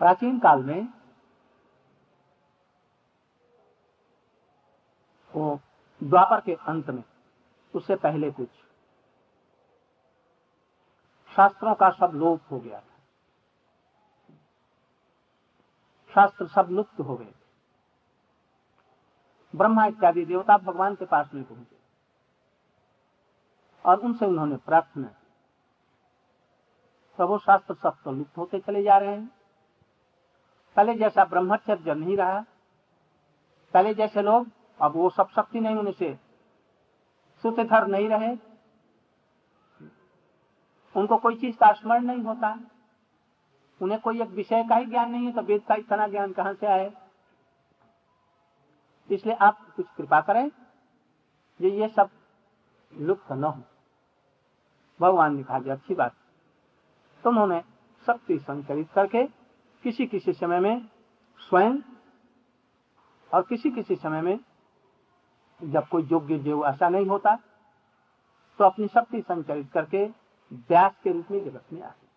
प्राचीन काल में वो द्वापर के अंत में, उससे पहले कुछ शास्त्रों का सब लोप हो गया था। शास्त्र सब लुप्त हो गए थे। ब्रह्मा इत्यादि देवता भगवान के पास में पहुँचे और उनसे उन्होंने प्रार्थना की। प्रभु शास्त्र सब तो लुप्त होते चले जा रहे हैं। पहले जैसा ब्रह्मचर्य नहीं रहा, पहले जैसे लोग, अब वो सब शक्ति नहीं उनसे सुतथर नहीं रहे। उनको कोई चीज़ का स्मरण नहीं होता। उन्हें कोई एक विषय का ही ज्ञान नहीं है तो वेद का इतना ज्ञान कहाँ से आए? इसलिए आप कुछ कृपा करें ये ये सब लुप्त न हो। भगवान ने कहा अच्छी बात। तो उन्होंने शक्ति संकलित करके किसी किसी समय में स्वयं और किसी किसी समय में जब कोई योग्य जीव ऐसा नहीं होता तो अपनी शक्ति संचरित करके व्यास के रूप में जगत में आते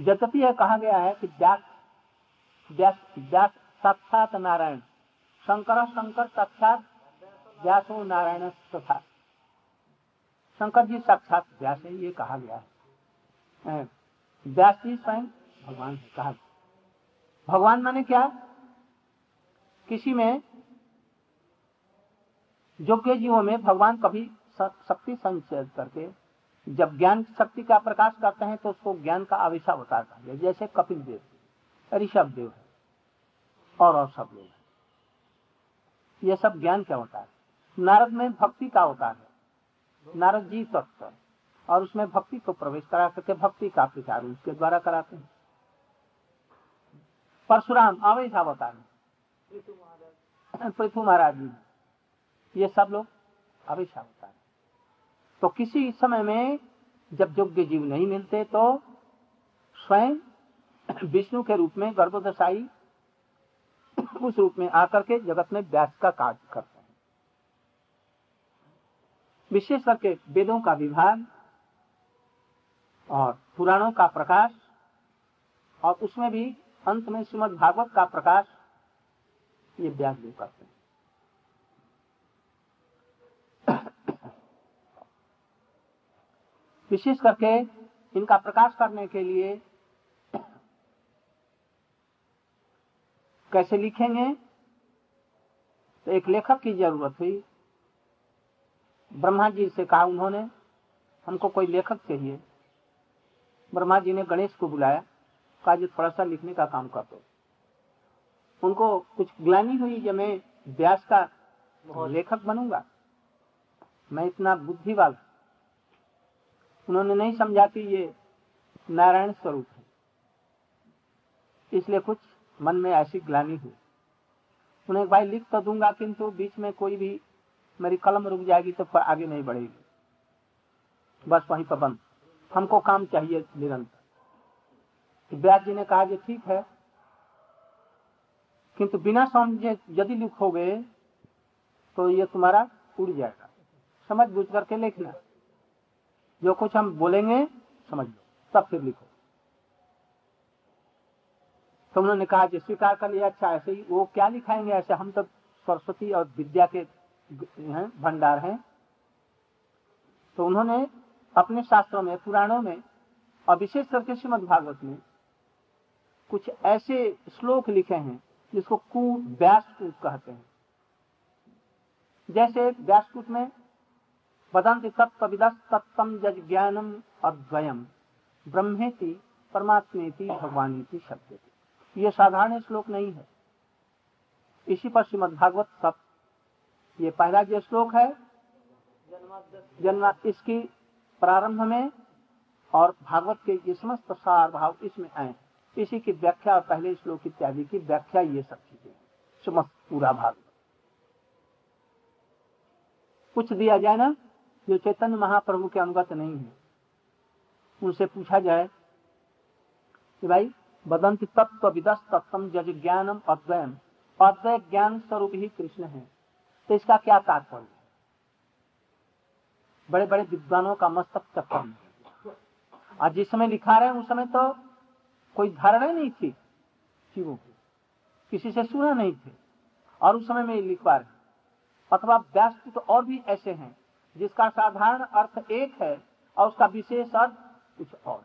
यद्यपि यह कहा गया है कि व्यास व्यास व्यास साक्षात नारायण। शंकर शंकर साक्षात व्यासो नारायण तथा। शंकर जी साक्षात व्यास है, ये कहा गया है। व्यास जी स्वयं भगवान है कहा भगवान माने क्या? किसी में योग्य जीवों में भगवान कभी शक्ति संचय करके, जब ज्ञान शक्ति का प्रकाश करते हैं तो उसको ज्ञान का आविष्कार है। जैसे कपिल देव ऋषभ देव है, और और सब लोग है। ये सब ज्ञान क्या होता है। नारद में भक्ति का अवतार है। नारद जी तत्व और उसमें भक्ति को प्रवेश करा करके भक्ति का प्रचार उसके द्वारा कराते हैं। परशुराम आवेश अवतार पृथु महाराज। जी ये सब लोग आवेश अवतार तो किसी समय में जब योग्य जीव नहीं मिलते तो स्वयं विष्णु के रूप में गर्भोदशाई उस रूप में आकर के जगत में व्यास का कार्य करते हैं। विशेष करके वेदों का विभाग और पुराणों का प्रकाश और उसमें भी अंत में श्रीमद भागवत का प्रकाश, ये व्यास देव करते हैं। विशेष करके इनका प्रकाश करने के लिए कैसे लिखेंगे? तो एक लेखक की ज़रूरत हुई। ब्रह्मा जी से कहा उन्होंने, हमको कोई लेखक चाहिए। ब्रह्मा जी ने गणेश को बुलाया, कहा, जी थोड़ा सा लिखने का काम कर दो। उनको कुछ ग्लानी हुई जब मैं व्यास का लेखक बनूँगा। मैं इतना बुद्धि वाला उन्होंने नहीं समझा कि ये नारायण स्वरूप है। इसलिए कुछ मन में ऐसी ग्लानी हुई। उन्हें भाई लिख तो दूँगा, किंतु बीच में कोई भी मेरी कलम रुक जाएगी तो आगे नहीं बढ़ेगी। बस वहीं पर बंद। हमको काम चाहिए निरंतर। व्यास जी ने कहा कि ठीक है। किंतु बिना समझे यदि लिखोगे तो ये तुम्हारा उड़ जाएगा। समझ बुझ करके लिखना। जो कुछ हम बोलेंगे, समझ लो। तब फिर लिखो। तो उन्होंने कहा कि स्वीकार कर लिया अच्छा ऐसे ही वो क्या लिखाएँगे? ऐसे हम तो सरस्वती और विद्या के, हैं, भंडार हैं। तो उन्होंने अपने शास्त्रों में, पुराणों में और विशेष करके श्रीमद भागवत में कुछ ऐसे श्लोक लिखे हैं जिसको कु व्यासकूट कहते हैं। जैसे व्यासकूट में वदंति तत्विदस तत्तम जज ज्ञानम अद्वयम, ब्रह्मेति परमात्मेति भगवानी शब्द ये साधारण श्लोक नहीं है। इसी पर श्रीमद भागवत सब ये पहला जो श्लोक है जन्म इसकी प्रारंभ में और भागवत के ये समस्त सार भाव इसमें आए। इसी की व्याख्या और पहले श्लोक इत्यादि की व्याख्या ये सब चीज़ें समस्त पूरा भाग। कुछ दिया जाए ना, जो चैतन्य महाप्रभु के अनुगत नहीं है, उनसे पूछा जाए कि भाई बदंती तत्व विदस तत्व जज ज्ञानम अद्वयम। अद्वय ज्ञान स्वरूप ही कृष्ण है तो इसका क्या तात्पर्य? बड़े बड़े विद्वानों का मस्तक चक्कर और जिस समय लिखा रहे उस समय तो कोई धारणा नहीं थी जीवों की। किसी से सुना नहीं थे। और उस समय में लिख पा रहे अथवा व्यास तो और भी ऐसे हैं, जिसका साधारण अर्थ एक है और उसका विशेष अर्थ कुछ और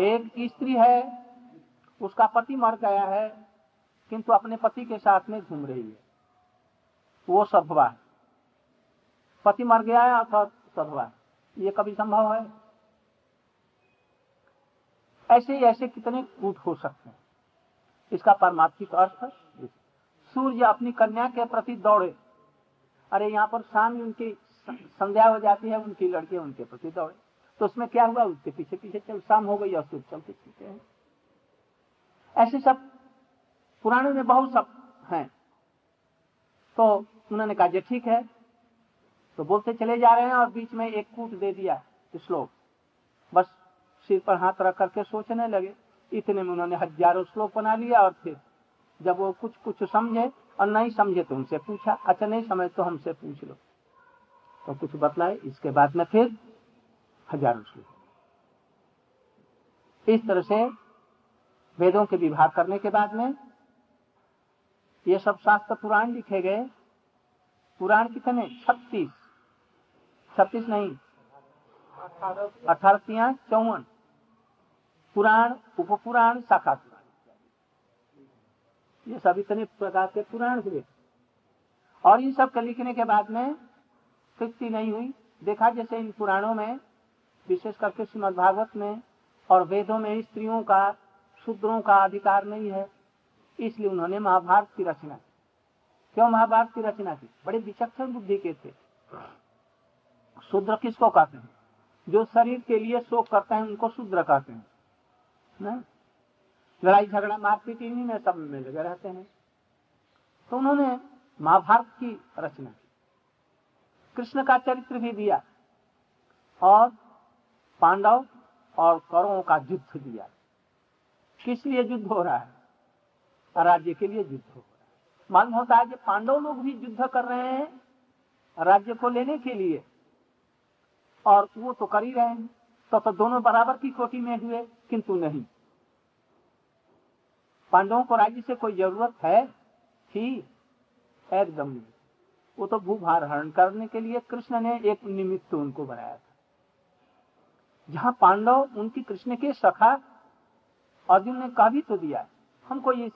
एक स्त्री है, उसका पति मर गया है, किंतु अपने पति के साथ में घूम रही है। वो सभवा है। पति मर गया है अथवा सभवा ये कभी संभव है? ऐसे ऐसे कितने कूट हो सकते हैं। इसका परमात्मिक अर्थ सूर्य अपनी कन्या के प्रति दौड़े। अरे यहाँ पर शाम उनकी संध्या हो जाती है, उनकी लड़के उनके प्रति दौड़े। तो उसमें क्या हुआ? उसके पीछे पीछे चल, शाम हो गई और सूर्य चलते चलते हैं। ऐसे सब पुराने में बहुत सब हैं। तो उन्होंने कहा ठीक है। तो बोलते चले जा रहे हैं और बीच में एक कूट दे दिया श्लोक। बस सिर पर हाथ रख करके सोचने लगे। इतने में उन्होंने हज़ारों श्लोक बना लिया और फिर जब वो कुछ कुछ समझे और नहीं समझे तो उनसे पूछा अच्छा नहीं समझ तो हमसे पूछ लो। तो कुछ बतलाए। इसके बाद में फिर हज़ारों श्लोक। इस तरह से वेदों के विभाग करने के बाद में ये सब शास्त्र पुराण लिखे गए। पुराण कितने छत्तीस। छत्तीस नहीं। अठारह चौवन। पुराण, उपपुराण, शाखा पुराण। ये सब इतने प्रकार के पुराण हुए। और इन सब के लिखने के बाद में तृप्ति नहीं हुई। देखा जैसे इन पुराणों में, विशेष करके श्रीमद भागवत में और वेदों में स्त्रियों का, शूद्रों का अधिकार नहीं है, इसलिए उन्होंने महाभारत की रचना की। क्यों महाभारत की रचना की? बड़े विचक्षण बुद्धि के थे। शूद्र किसको कहते हैं? जो शरीर के लिए शोक करते हैं, उनको शूद्र कहते हैं। ना? लड़ाई झगड़ा, मारपीट, इन्हीं में सब में लगे रहते हैं। तो उन्होंने महाभारत की रचना की। कृष्ण का चरित्र भी दिया और पांडव और कौरवों का युद्ध दिया। किस लिए युद्ध हो रहा है? राज्य के लिए युद्ध हो रहा है। मालूम होता है कि पांडव लोग भी युद्ध कर रहे हैं राज्य को लेने के लिए। और वो तो कर ही रहे हैं। तो, तो दोनों बराबर की कोटि में हुए किंतु नहीं। पांडवों को राज्य से कोई ज़रूरत है? थी। एकदम नहीं। वो तो भूभार हरण करने के लिए कृष्ण ने एक निमित्त उनको बनाया था। जहाँ पांडव उनकी कृष्ण के सखा अर्जुन ने कहा भी तो दिया हमको ये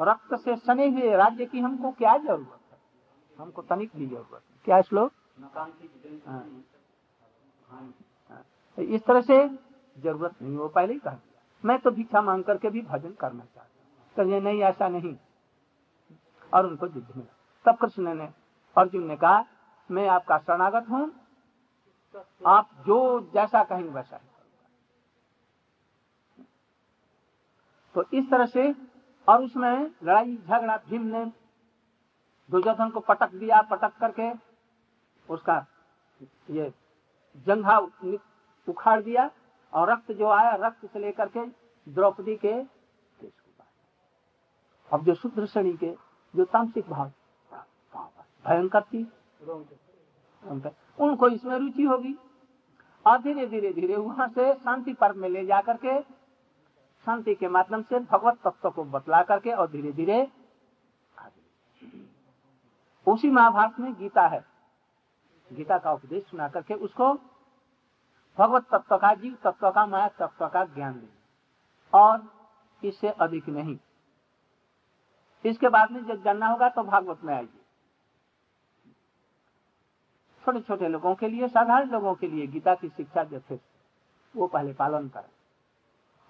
रक्त से सने हुए राज्य की हमको क्या ज़रूरत है? हमको तनिक भी ज़रूरत है क्या श्लोक? हाँ। हाँ। इस तरह से ज़रूरत नहीं हो पहले ही कहा मैं तो भिक्षा मांग करके भी भजन करना चाहता हूँ। नहीं, ऐसा नहीं। और उनको युद्ध मिला तब कृष्ण ने, अर्जुन ने कहा, मैं आपका शरणागत हूँ। आप जो जैसा कहेंगे वैसा ही तो इस तरह से और उसमें लड़ाई झगड़ा भीम ने दुर्योधन को पटक दिया, पटक करके उसका ये जंघा उखाड़ दिया और रक्त जो आया, रक्त से लेकर के द्रौपदी के अब जो शुद्ध श्रेणी के, जो तांत्रिक भाव भयंकर थी, उनको इसमें रुचि होगी। और धीरे धीरे धीरे वहाँ से शांति पर्व में ले जाकर के शांति के माध्यम से भगवत तत्व को बतला करके और धीरे धीरे उसी महाभारत में गीता है। गीता का उपदेश सुना करके उसको भगवत तत्व का, जीव तत्व का, माया तत्व का ज्ञान देना और इससे अधिक नहीं। इसके बाद में जब जानना होगा तो भागवत में आइए। छोटे छोटे लोगों के लिए, साधारण लोगों के लिए गीता की शिक्षा यथेष्ट वो पहले पालन करें।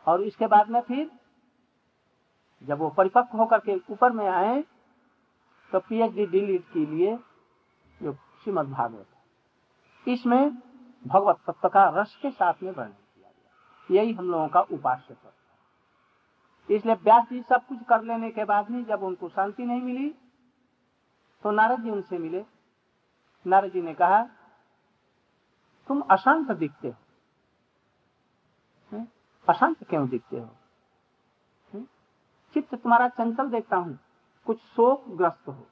और इसके बाद में फिर जब वो परिपक्व होकर के ऊपर में आए तो पीएचडी डिलीट के लिए जो श्रीमद भागवत इसमें भगवत तत्व का रस के साथ में वर्णन किया गया यही हम लोगों का उपास्य तत्व इसलिए व्यास जी सब कुछ कर लेने के बाद में जब उनको शांति नहीं मिली तो नारद जी उनसे मिले। नारद जी ने कहा, तुम अशांत दिखते हो। अशांत क्यों दिखते हो? चित्त तुम्हारा चंचल देखता हूँ। कुछ शोक ग्रस्त हो।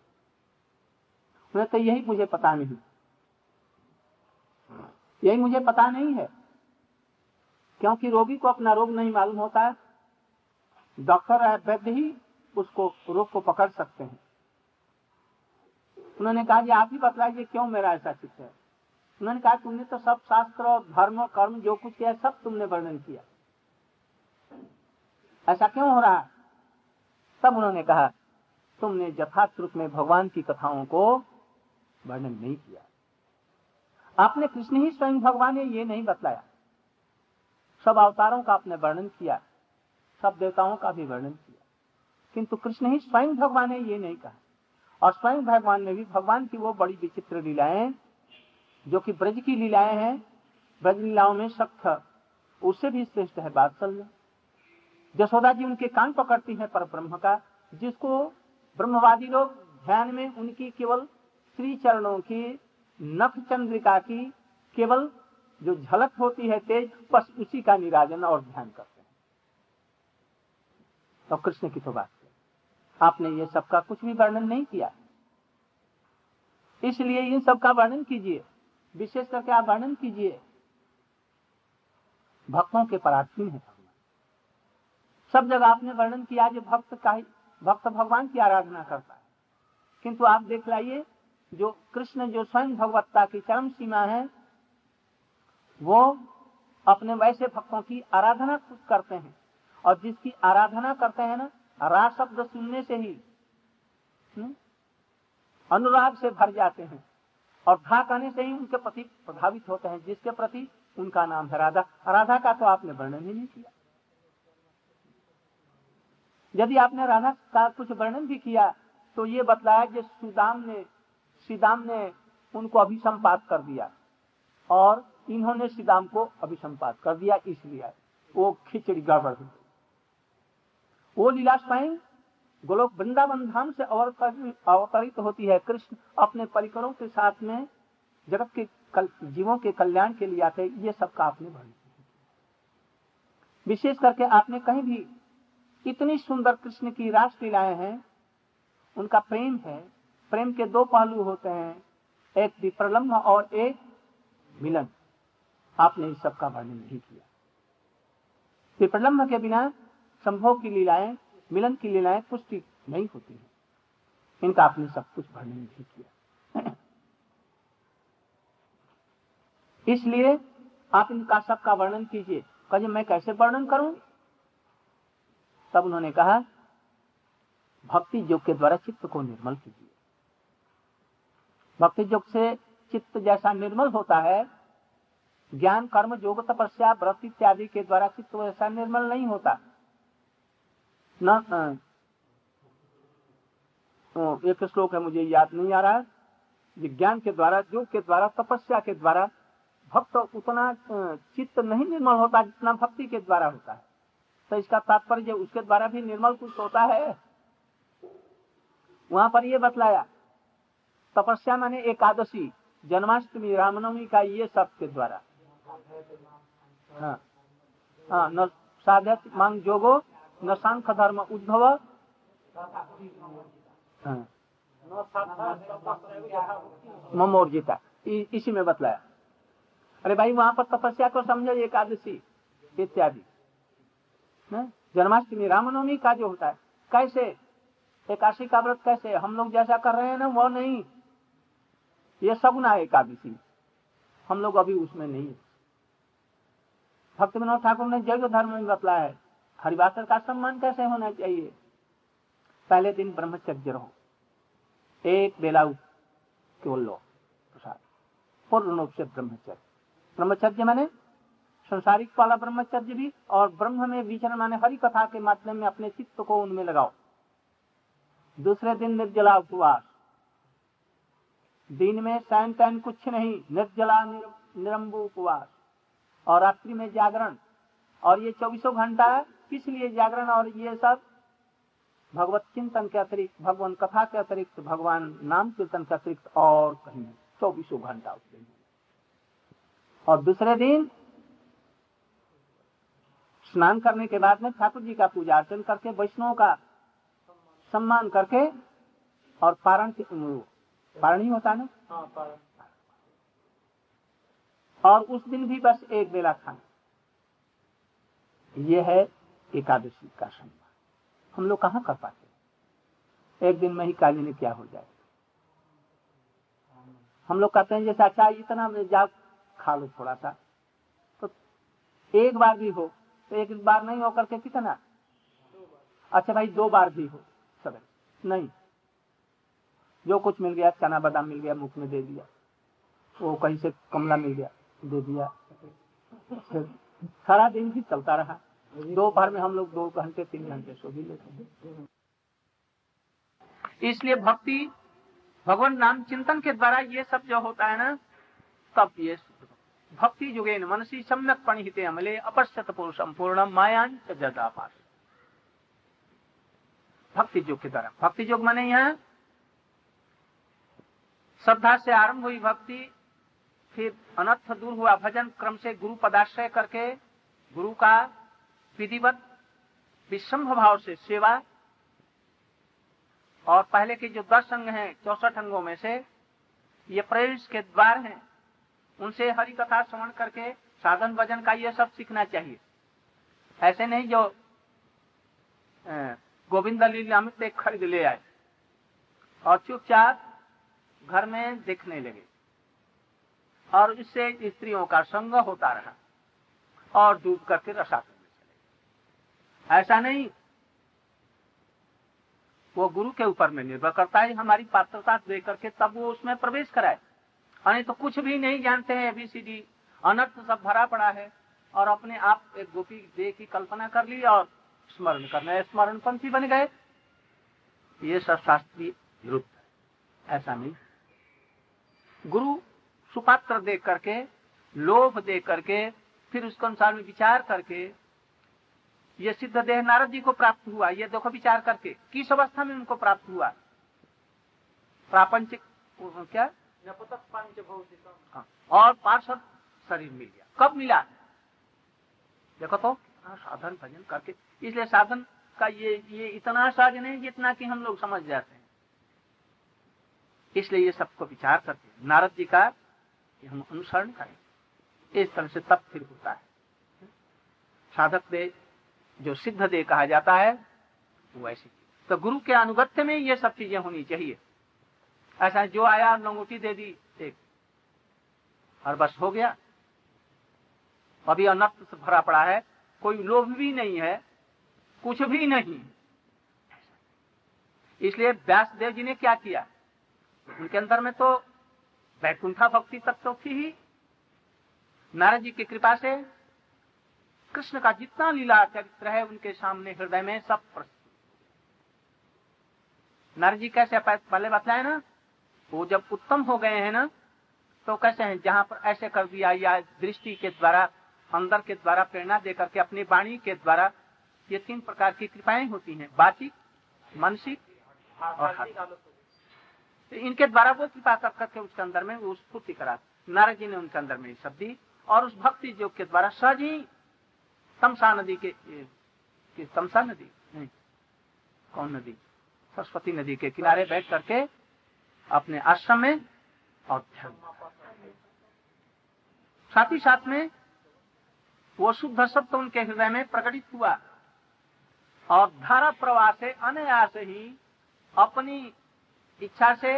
मैं तो यही मुझे पता नहीं। यही मुझे पता नहीं है। क्योंकि रोगी को अपना रोग नहीं मालूम होता है। डॉक्टर वैद्य ही उसको, रोग को पकड़ सकते हैं। उन्होंने कहा कि आप ही बतलाइए, क्यों मेरा ऐसा चित्त है? उन्होंने कहा, तुमने तो सब शास्त्र धर्म कर्म जो कुछ किया सब तुमने वर्णन किया। ऐसा क्यों हो रहा तब उन्होंने कहा, तुमने यथार्थ रूप में भगवान की कथाओं को वर्णन नहीं किया। आपने कृष्ण ही स्वयं भगवान ने ये नहीं बतलाया। सब अवतारों का आपने वर्णन किया, सब देवताओं का भी वर्णन किया। किंतु कृष्ण ही स्वयं भगवान है ये नहीं कहा। और स्वयं भगवान ने भी भगवान की वो बड़ी विचित्र लीलाएँ, जो कि ब्रज की लीलाएँ हैं, ब्रज लीलाओं में सख्त, उससे भी श्रेष्ठ है बात्सल्य जसोदा जी उनके कान पकड़ती है पर ब्रह्म का, जिसको ब्रह्मवादी लोग ध्यान में उनकी केवल श्री चरणों की, नख चंद्रिका की केवल जो झलक होती है तेज, बस उसी का निराजन और ध्यान करते हैं। तो कृष्ण की तो बात आपने ये सबका कुछ भी वर्णन नहीं किया। इसलिए इन सब का वर्णन कीजिए। विशेष करके आप वर्णन कीजिए। भक्तों के परार्थी है। सब जगह आपने वर्णन किया जो भक्त का भक्त भगवान की आराधना करता है। किंतु आप देख लाइए जो कृष्ण जो स्वयं भगवत्ता की चरम सीमा है वो अपने वैसे भक्तों की आराधना करते हैं। और जिसकी आराधना करते हैं ना रा शब्द सुनने से ही हम्म, अनुराग से भर जाते हैं। और धा कहने से ही उनके प्रति प्रभावित होते हैं जिसके प्रति उनका नाम है राधा। राधा का तो आपने वर्णन ही नहीं किया। यदि आपने राधा का कुछ वर्णन भी किया तो ये बतलाया कि सुदाम ने सीदाम ने उनको अभिसंपात कर दिया। और इन्होंने सीदाम को अभिसंपात कर दिया इसलिए वो खिचड़ी गड़बड़ हुई। वो लीला स्वयं गोलोक वृंदावन धाम से अवतरित होती है। कृष्ण अपने परिकरों के साथ में जगत के कल, जीवों के कल्याण के लिए आते ये सबका आपने वर्णन विशेष करके आपने कहीं भी इतनी सुंदर कृष्ण की रास लीलाएँ हैं। उनका प्रेम है। प्रेम के दो पहलू होते हैं। एक विप्रलम्ब और एक मिलन। आपने इस सबका वर्णन नहीं किया। विप्रलम्ब के बिना संभोग की लीलाएँ, मिलन की लीलाएँ पुष्टि नहीं होती है। इनका आपने सब कुछ वर्णन नहीं किया। इसलिए आप इनका सबका वर्णन कीजिए। कहे मैं कैसे वर्णन करूँ? तब उन्होंने कहा, भक्ति योग के द्वारा चित्त को निर्मल कीजिए। भक्ति योग से चित्त जैसा निर्मल होता है, ज्ञान, कर्म, योग, तपस्या, व्रत इत्यादि के द्वारा चित्त वैसा निर्मल नहीं होता। न एक श्लोक है, मुझे याद नहीं आ रहा है। ज्ञान के द्वारा, योग के द्वारा, तपस्या के द्वारा, भक्त उतना चित्त नहीं निर्मल होता जितना भक्ति के द्वारा होता है। तो इसका तात्पर्य उसके द्वारा भी निर्मल कुछ होता है। वहाँ पर ये बतलाया, तपस्या माने एकादशी, जन्माष्टमी, रामनवमी का ये सब के द्वारा। हाँ हाँ न साधक मांग जोगो, न सांख धर्म उद्भव हाँ। ममोर्जिता इसी में बतलाया। अरे भाई, वहाँ पर तपस्या को समझो, एकादशी, इत्यादि। जन्माष्टमी रामनवमी का जो होता है, कैसे? एकादशी का व्रत कैसे? हम लोग जैसा कर रहे हैं ना वो नहीं। ये सगुना है एकादशी हम लोग अभी उसमें नहीं भक्त विनोद ठाकुर ने जैव धर्म में बतला है हरिवासर का सम्मान कैसे होना चाहिए? पहले दिन ब्रह्मचर्य रहो। एक बेला केवल लो प्रसाद। पूर्ण रूप से ब्रह्मचर्य। ब्रह्मचर्य मैंने संसारिक वाला ब्रह्मचर्य भी और ब्रह्म में विचरण माने हरि कथा के माध्यम में अपने चित्त को उनमें लगाओ। दूसरे दिन निर्जला उपवास। दिन में सैन तैन कुछ नहीं, निर्जला निरंबु उपवास। और रात्रि में जागरण। और ये चौबीसों घंटा किस लिए जागरण और ये सब? भगवत चिंतन के अतिरिक्त, भगवान कथा के अतिरिक्त, भगवान नाम कीर्तन के अतिरिक्त और कहीं चौबीसों घंटा उस दिन। और दूसरे दिन स्नान करने के बाद में ठाकुर जी का पूजा अर्चन करके वैष्णव का सम्मान करके और पारण पारण ही होता है ना? हाँ, और उस दिन भी बस एक बेला खाना। यह है एकादशी का सम्मान हम लोग कहाँ कर पाते एक दिन में ही काली ने क्या हो जाए? हम लोग कहते हैं जैसे अच्छा इतना जाओ खा लो थोड़ा सा। तो एक बार भी हो तो एक बार नहीं हो करके कितना? अच्छा भाई, दो बार भी हो सब नहीं। जो कुछ मिल गया, चना बादाम मिल गया, मुख में दे दिया। वो कहीं से कमला मिल गया, दे दिया। सारा दिन भी चलता रहा। दोपहर में हम लोग दो घंटे, तीन घंटे सो भी लेते इसलिए भक्ति, भगवान नाम चिंतन के द्वारा ये सब जो होता है ना, तब ये भक्ति जुगे मनसी, सम्यक पणिहिते अमले अपश्यत पुरुषम पूर्ण मायान जदापास भक्ति योग के द्वारा भक्ति योग माने यहाँ श्रद्धा से आरंभ हुई भक्ति, फिर अनर्थ दूर हुआ भजन, क्रम से गुरु पदाश्रय करके, गुरु का विधिवत विषम भाव से सेवा, और पहले के जो दस अंग हैं, चौसठ अंगों में से, ये प्रवेश के द्वार हैं। उनसे हरि कथा श्रवण करके साधन भजन का ये सब सीखना चाहिए। ऐसे नहीं जो गोविंद एक खरीद ले आए और चुपचाप घर में देखने लगे। और इससे स्त्रियों का संग होता रहा और डूब करके रसा करने चले ऐसा नहीं, वो गुरु के ऊपर में निर्भर करता है, हमारी पात्रता दे करके तब वो उसमें प्रवेश कराए। अरे तो कुछ भी नहीं जानते हैं एबीसीडी अनर्थ सब भरा पड़ा है और अपने आप एक गोपी दे की कल्पना कर ली और स्मरण करना स्मरण पंथी बन गए। ये सब शास्त्रीय विरुद्ध ऐसा नहीं। गुरु सुपात्र देख करके, लोभ दे करके, फिर उसके अनुसार में विचार करके, ये सिद्ध देह नारद जी को प्राप्त हुआ, ये देखो विचार करके, किस अवस्था में उनको प्राप्त हुआ? प्रापंचिक क्या? और पार्षद शरीर मिल गया। कब मिला? देखो तो साधन भजन करके, इसलिए साधन का ये ये इतना सहज नहीं जितना कि हम लोग समझ जाते हैं। इसलिए ये सबको विचार करते हैं नारद जी का हम अनुसरण करें। इस तरह से तब फिर होता है। साधक दे, जो सिद्ध दे कहा जाता है वो ऐसी तो गुरु के अनुगत्य में ये सब चीज़ें होनी चाहिए। ऐसा जो आया लंगोटी दे दी। एक और बस हो गया। अभी अनर्थ से भरा पड़ा है। कोई लोभ भी नहीं है। कुछ भी नहीं। इसलिए व्यास देव जी ने क्या किया? उनके अंदर में तो वैकुंठा भक्ति तक तो थी ही। नारद जी की कृपा से कृष्ण का जितना लीला चरित्र है उनके सामने हृदय में सब प्रस्तुत। नारद जी कैसे पहले बताए ना? वो जब उत्तम हो गए हैं ना तो कैसे हैं? जहाँ पर ऐसे कर दिया या दृष्टि के द्वारा, अंदर के द्वारा, प्रेरणा देकर के अपनी वाणी के द्वारा, ये तीन प्रकार की कृपाएँ होती हैं बाचिक मानसिक और तो इनके द्वारा वो कृपा कर करके उसके अंदर में वो स्फूर्ति करा। नारद जी ने उनके अंदर में सब दी, और उस भक्ति योग के द्वारा सहज ही तमसा नदी के तमसा नदी कौन नदी? सरस्वती नदी के किनारे बैठ करके अपने आश्रम में और साथ ही साथ में वो शुद्ध शब्द उनके हृदय में प्रकटित हुआ और धारा प्रवाह से, अनायास ही अपनी इच्छा से,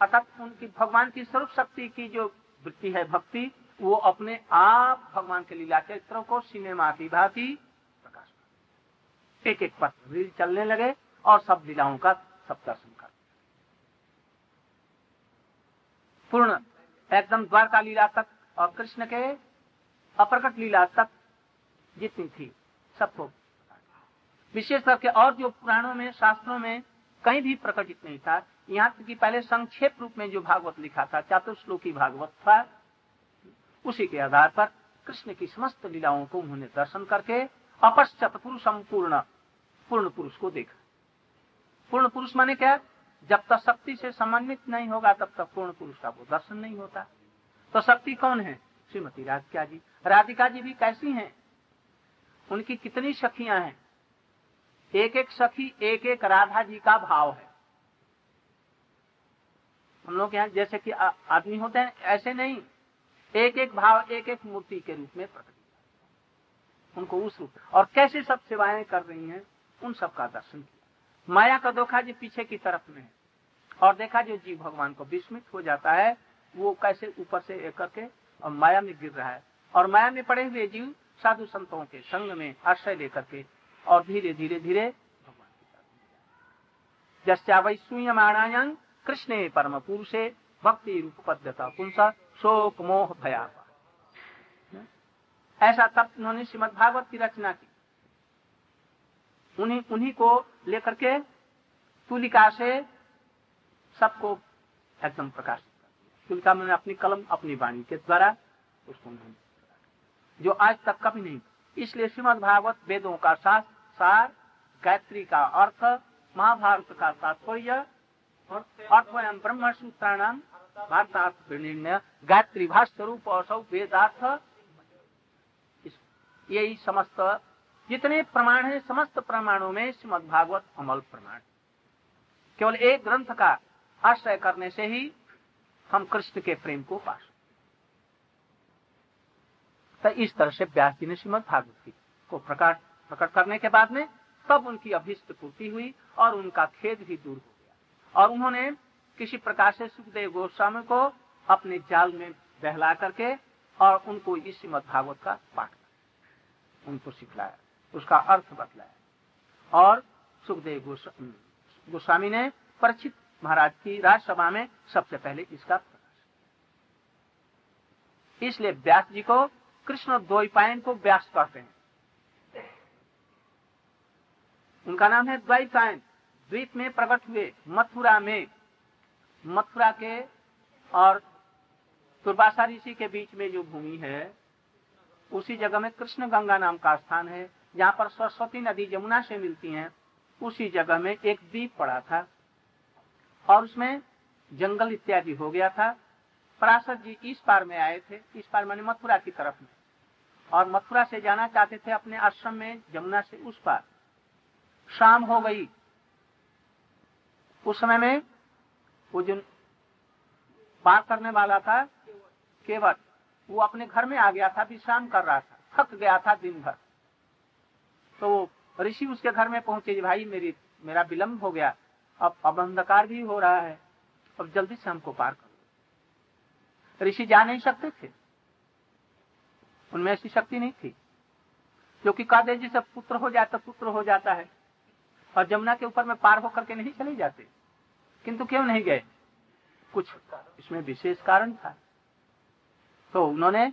अर्थात उनकी भगवान की स्वरूप शक्ति की जो वृत्ति है भक्ति, वो अपने आप भगवान के लीला चरित्रों को सिनेमा की भांति प्रकाश एक एक पथ रील चलने लगे और सब लीलाओं का सब दर्शन कर पूर्ण, एकदम द्वारका लीला तक और कृष्ण के अप्रकट लीला तक जितनी थी, सबको। विशेष करके और जो पुराणों में, शास्त्रों में कहीं भी प्रकटित नहीं था, यहाँ तक कि पहले संक्षेप रूप में जो भागवत लिखा था चातुश्लोकी भागवत था, उसी के आधार पर कृष्ण की समस्त लीलाओं को उन्होंने दर्शन करके अपश्चत पुरुषम पूर्ण पूर्ण पुरुष को देखा। पूर्ण पुरुष माने क्या? जब तक शक्ति से समन्वित नहीं होगा, तब तक पूर्ण पुरुष का वो दर्शन नहीं होता। तो शक्ति कौन है? श्रीमती राधिका जी। राधिका जी भी कैसी हैं? उनकी कितनी सखियाँ हैं? एक एक सखी एक एक राधा जी का भाव है। हम लोग यहाँ जैसे कि आदमी होते हैं, ऐसे नहीं। एक एक भाव एक एक मूर्ति के रूप में प्रकट उनको उस रूप और कैसे सब सेवाएँ कर रही हैं, उन सब का दर्शन किया माया का धोखा जी पीछे की तरफ़ में है। और देखा जो जीव भगवान को विस्मित हो जाता है, वो कैसे ऊपर से एक करके और माया में गिर रहा है। और माया में पड़े हुए जीव साधु संतों के संग में आश्रय लेकर के, और धीरे धीरे धीरे भगवान की तरफ़ जस्या परम पुरुषे, भक्ति रूप पद्धता पुंसा, शोक मोह भया। ऐसा तब उन्होंने श्रीमद भागवत की रचना की। उन्हीं उन्हीं को लेकर के तुलिका से सबको एकदम प्रकाशित कर तुलिका मैंने अपनी कलम, अपनी वाणी के द्वारा उसको जो आज तक कभी नहीं इसलिए श्रीमद भागवत वेदों का सार सार, गायत्री का अर्थ, महाभारत का तात्पर्य अर्थवयम सूत्राणाम भारतार्थ निर्णय गायत्री भाष्य रूप और सब वेदार्थ। यही समस्त, जितने प्रमाण है, समस्त प्रमाणों में श्रीमद भागवत अमल प्रमाण। केवल एक ग्रंथ का आश्रय करने से ही हम कृष्ण के प्रेम को पा तो इस तरह से व्यास जी ने श्रीमद भागवत को प्रकट प्रकट करने के बाद में तब उनकी अभिष्ट पूर्ति हुई और उनका खेद भी दूर हो गया। और उन्होंने किसी प्रकार से सुखदेव गोस्वामी को अपने जाल में बहला करके और उनको इस श्रीमद भागवत का पाठ उनको सिखलाया, उसका अर्थ बतलाया। और सुखदेव गोस्वामी ने परिचित महाराज की राजसभा में सबसे पहले इसका प्रकाश। इसलिए व्यास जी को कृष्ण द्वैपायन को व्यास कहते हैं। उनका नाम है द्वैपायन। द्वीप में प्रकट हुए, मथुरा में। मथुरा के और तुर्बासा ऋषि के बीच में जो भूमि है, उसी जगह में कृष्ण गंगा नाम का स्थान है। जहाँ पर सरस्वती नदी जमुना से मिलती है, उसी जगह में एक द्वीप पड़ा था। और उसमें जंगल इत्यादि हो गया था। पराशर जी इस पार में आए थे। इस पार मैंने मथुरा की तरफ़ में। और मथुरा से जाना चाहते थे अपने आश्रम में, जमुना से उस पार। शाम हो गई। उस समय में वो जो पार करने वाला था, केवट, वो अपने घर में आ गया था, विश्राम कर रहा था। थक गया था दिन भर तो ऋषि उसके घर में पहुँचे, भाई, मेरी, मेरा विलंब हो गया। अब अब अंधकार भी हो रहा है। अब जल्दी से हमको पार करो। ऋषि जा नहीं सकते थे। उनमें ऐसी शक्ति नहीं थी। क्योंकि कहते जैसे पुत्र हो जाता पुत्र हो जाता है। और जमुना के ऊपर में पार होकर के नहीं चले जाते। किंतु क्यों नहीं गए? कुछ इसमें विशेष कारण था। तो उन्होंने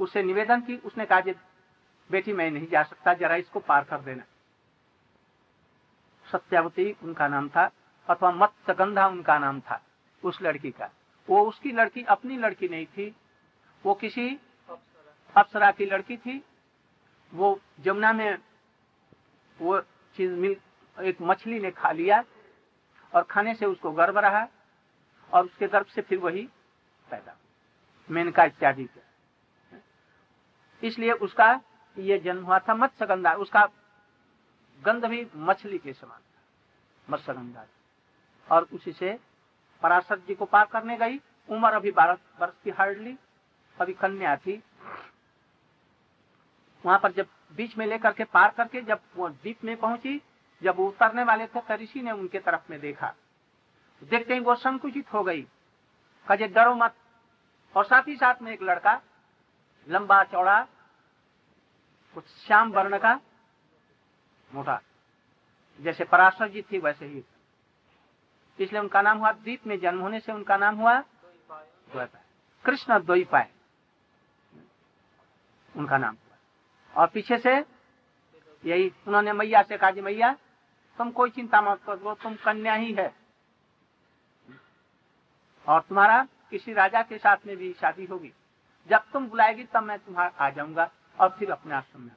उसे निवेदन की, उसने कहा बेटी, मैं नहीं जा सकता, जरा इसको पार कर देना। सत्यावती उनका नाम था, अथवा मत मत्स्यगंधा उनका नाम था, उस लड़की का। वो उसकी लड़की अपनी लड़की नहीं थी, वो किसी अप्सरा की लड़की थी। वो जमुना में वो चीज़ मिल, एक मछली ने खा लिया और खाने से उसको गर्भ रहा और उसके गर्भ से फिर वही पैदा मेनका इत्यादि। इसलिए उसका ये जन्म हुआ था मत्स्यगंधा, उसका गंध भी मछली के समान था, मत्स्यगंधा और उसी से पराशर जी को पार करने गई। उम्र अभी बारह वर्ष की हार्डली, अभी कन्या थी। वहाँ पर जब बीच में लेकर के पार करके जब वो द्वीप में पहुँची, जब उतरने वाले थे तो ऋषि ने उनके तरफ़ में देखा। देखते ही वो संकुचित हो गई। कजे डरो मत। और साथ ही साथ में एक लड़का, लंबा चौड़ा कुछ श्याम वर्ण का मोटा। जैसे पराशर जी थी, वैसे ही। इसलिए उनका नाम हुआ द्वीप में जन्म होने से उनका नाम हुआ कृष्ण द्वैपाय। उनका नाम हुआ। और पीछे से यही, उन्होंने मैया से कहा मैया, तुम कोई चिंता मत करो तुम कन्या ही है। और तुम्हारा किसी राजा के साथ में भी शादी होगी। जब तुम बुलाएगी, तब मैं तुम्हारा आ जाऊँगा और फिर अपने आश्रम में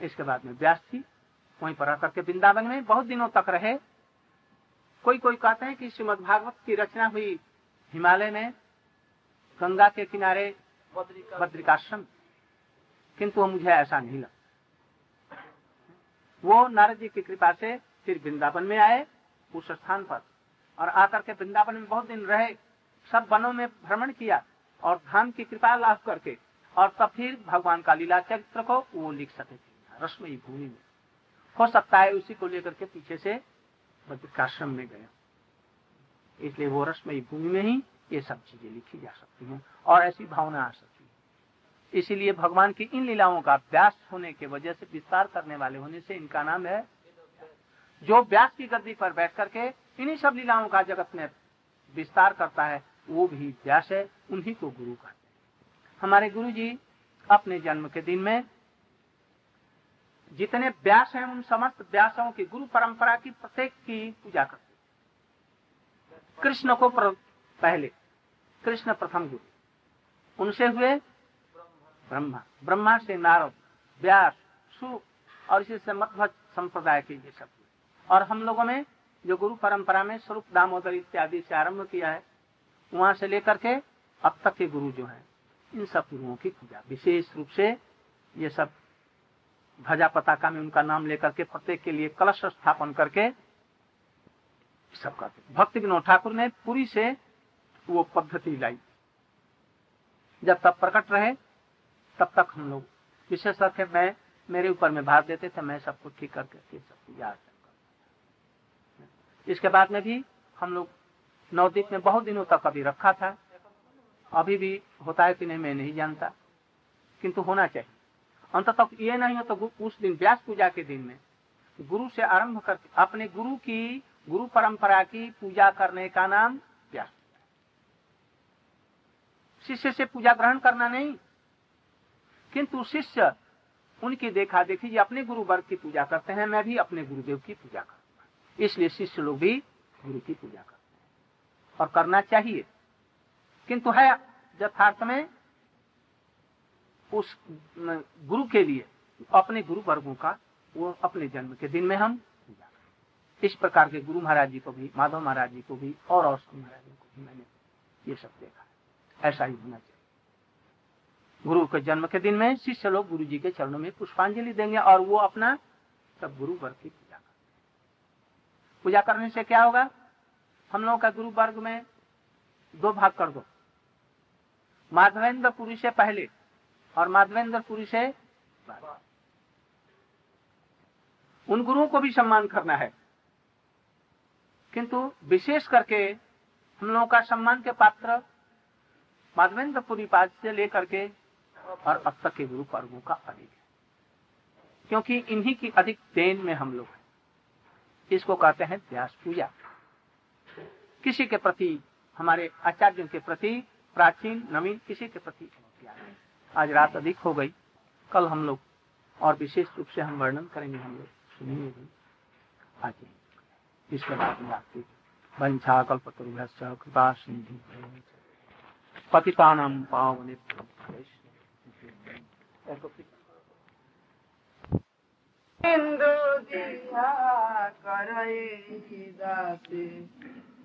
इसके बाद में व्यास थी। वहीं पर आकर के वृंदावन में बहुत दिनों तक रहे। कोई कोई कहते हैं कि श्रीमद भागवत की रचना हुई हिमालय में, गंगा के किनारे बद्रिकाश्रम। किंतु मुझे ऐसा नहीं लगता वो नारद जी की कृपा से फिर वृंदावन में आए, उस स्थान पर। और आकर के वृंदावन में बहुत दिन रहे, सब वनों में भ्रमण किया और धाम की कृपा लाभ करके और तब फिर भगवान का लीला चरित्र को वो लिख सके। रश्मि भूमि में। हो सकता है उसी को लेकर के पीछे से बद्रिकाश्रम में गया इसलिए वो रश्मि भूमि में ही ये सब चीज़ें लिखी जा सकती हैं और ऐसी भावना आ सकती है। इसीलिए भगवान की इन लीलाओं का व्यास होने के वजह से, विस्तार करने वाले होने से इनका नाम है जो व्यास की गद्दी पर बैठ करके इन्हीं सब लीलाओं का जगत में विस्तार करता है, वो भी व्यास है, उन्हीं को गुरु कहते हैं। हमारे गुरु जी अपने जन्म के दिन में जितने व्यास हैं, उन समस्त व्यासों की गुरु परंपरा की प्रत्येक की पूजा करते कृष्ण को पहले, कृष्ण प्रथम गुरु उनसे हुए ब्रह्मा। ब्रह्मा से नारद, व्यास, सु और इसी से मध्य संप्रदाय के ये सब और हम लोगों में जो गुरु परंपरा में स्वरूप दामोदर इत्यादि से आरंभ किया है, वहाँ से लेकर के अब तक के गुरु जो है, इन सब गुरुओं की पूजा। विशेष रूप से ये सब ध्वजा पताका में उनका नाम लेकर के प्रत्येक के लिए कलश स्थापन करके सब करते भक्ति विनोद ठाकुर ने पूरी से वो पद्धति लाई। जब तक प्रकट रहे, तब तक हम लोग विशेष करके मैं, मेरे ऊपर में भार देते थे, मैं सबको ठीक करके सब याद इसके बाद में भी हम लोग नवदीप में बहुत दिनों तक अभी रखा था। अभी भी होता है कि नहीं, मैं नहीं जानता, किंतु होना चाहिए। अंत तक ये नहीं हो तो उस दिन व्यास पूजा के दिन में गुरु से आरंभ करके अपने गुरु की, गुरु परंपरा की पूजा करने का नाम व्यास। शिष्य से पूजा ग्रहण करना नहीं, किंतु शिष्य उनकी देखा देखी अपने गुरु वर्ग की पूजा करते हैं, मैं भी अपने गुरुदेव की पूजा करूँगा इसलिए शिष्य लोग भी गुरु की पूजा करते हैं और करना चाहिए। किंतु है यथार्थ में उस गुरु के लिए, अपने गुरु वर्गों का, वो अपने जन्म के दिन में हम इस प्रकार के गुरु महाराज जी को भी, माधव महाराज जी को भी, और औसम महाराज जी को भी मैंने ये सब देखा ऐसा ही होना चाहिए। गुरु के जन्म के दिन में शिष्य लोग गुरु जी के चरणों में पुष्पांजलि देंगे और वो अपना सब गुरु वर्ग की पूजा करते पूजा करने से क्या होगा? हम लोगों का गुरु वर्ग में दो भाग कर दो। माधवेंद्र पुरी से पहले और माधवेंद्र से उन गुरुओं को भी सम्मान करना है। किंतु विशेष करके हम लोगों का सम्मान के पात्र माधवेंद्र पुरी पाद से लेकर के और अब तक के गुरु पर्वों का अधिक है। क्योंकि इन्हीं की अधिक देन में हम लोग इसको कहते हैं व्यास पूजा। किसी के प्रति, हमारे आचार्यों के प्रति प्राचीन, नवीन, किसी के प्रति आज रात अधिक हो गई। कल हम लोग और विशेष रूप से हम वर्णन करेंगे हम लोग। सुनेंगे भी। इसके बाद में आपकी वंशा कृपा सिंधु। पावने दिया करे दासे।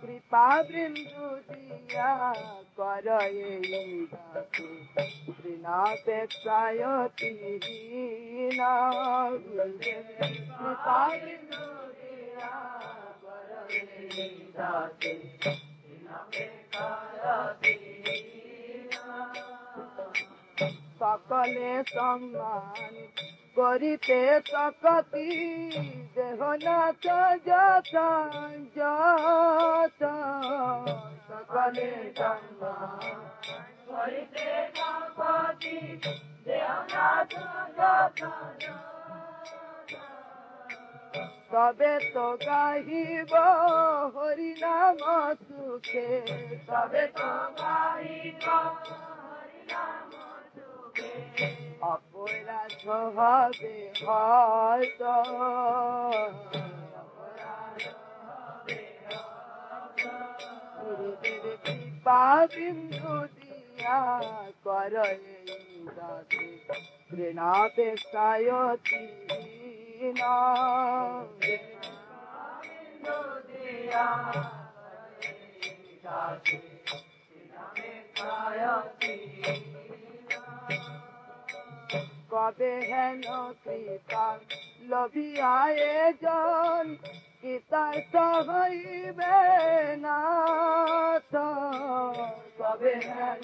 कृपा बिंदु दिया कर ऋणापेक्षायती कृपा बिंदु दिया সকলে সম্মান করিতে সকতি দেহ নাচ সকলে সম্মান করিতে তবে তো গাহিব হরি নাম সুখে। তবে তো গাহিব হরি নাম অপরাধ হবে হয়তো গুরুদেব কৃপা বিন্দু দিয়া কর এই দাসে ঘৃণাপেক্ষায়তি না কবে হেন সীতার লভিয়া জন গীতার সহইবে না তো? কবে হেন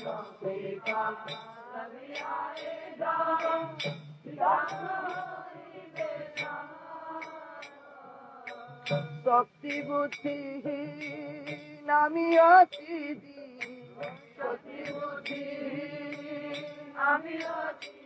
শক্তি বুদ্ধি আমি অতি শক্তি বুদ্ধি আমি অতি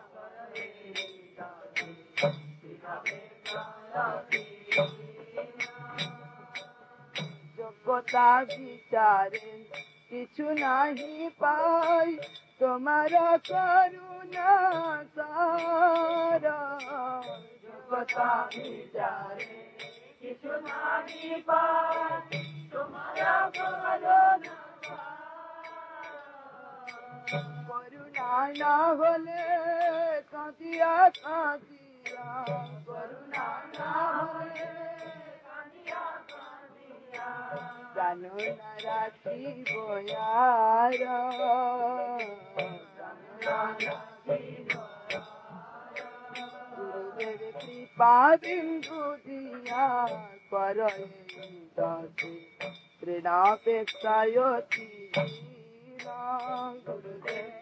না যোগ্যতা বিচারে, কিছু নাহি পাই, তোমার করুণা সার। যোগ্যতা বিচারে, কিছু নাহি করুণা না হলে কাঁদিয়া কাঁদিয়া করুণা না হলে জানো না রাখি বয়ার গুরুদেব কৃপা বিন্দু দিয়া কর না গুরুদেব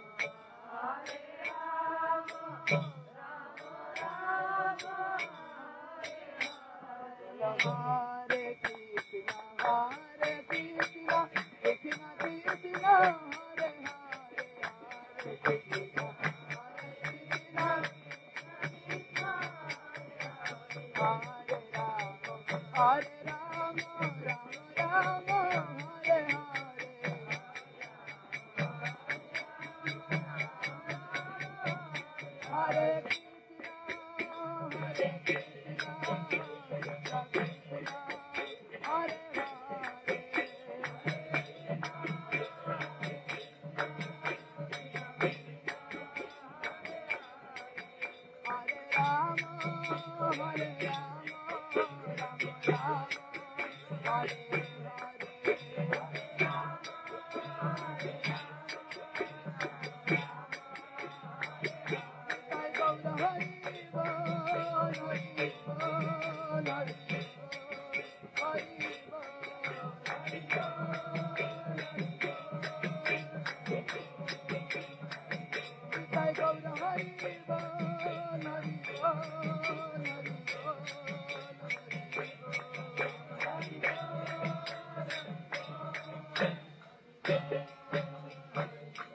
Hare Rama, Rama Rama.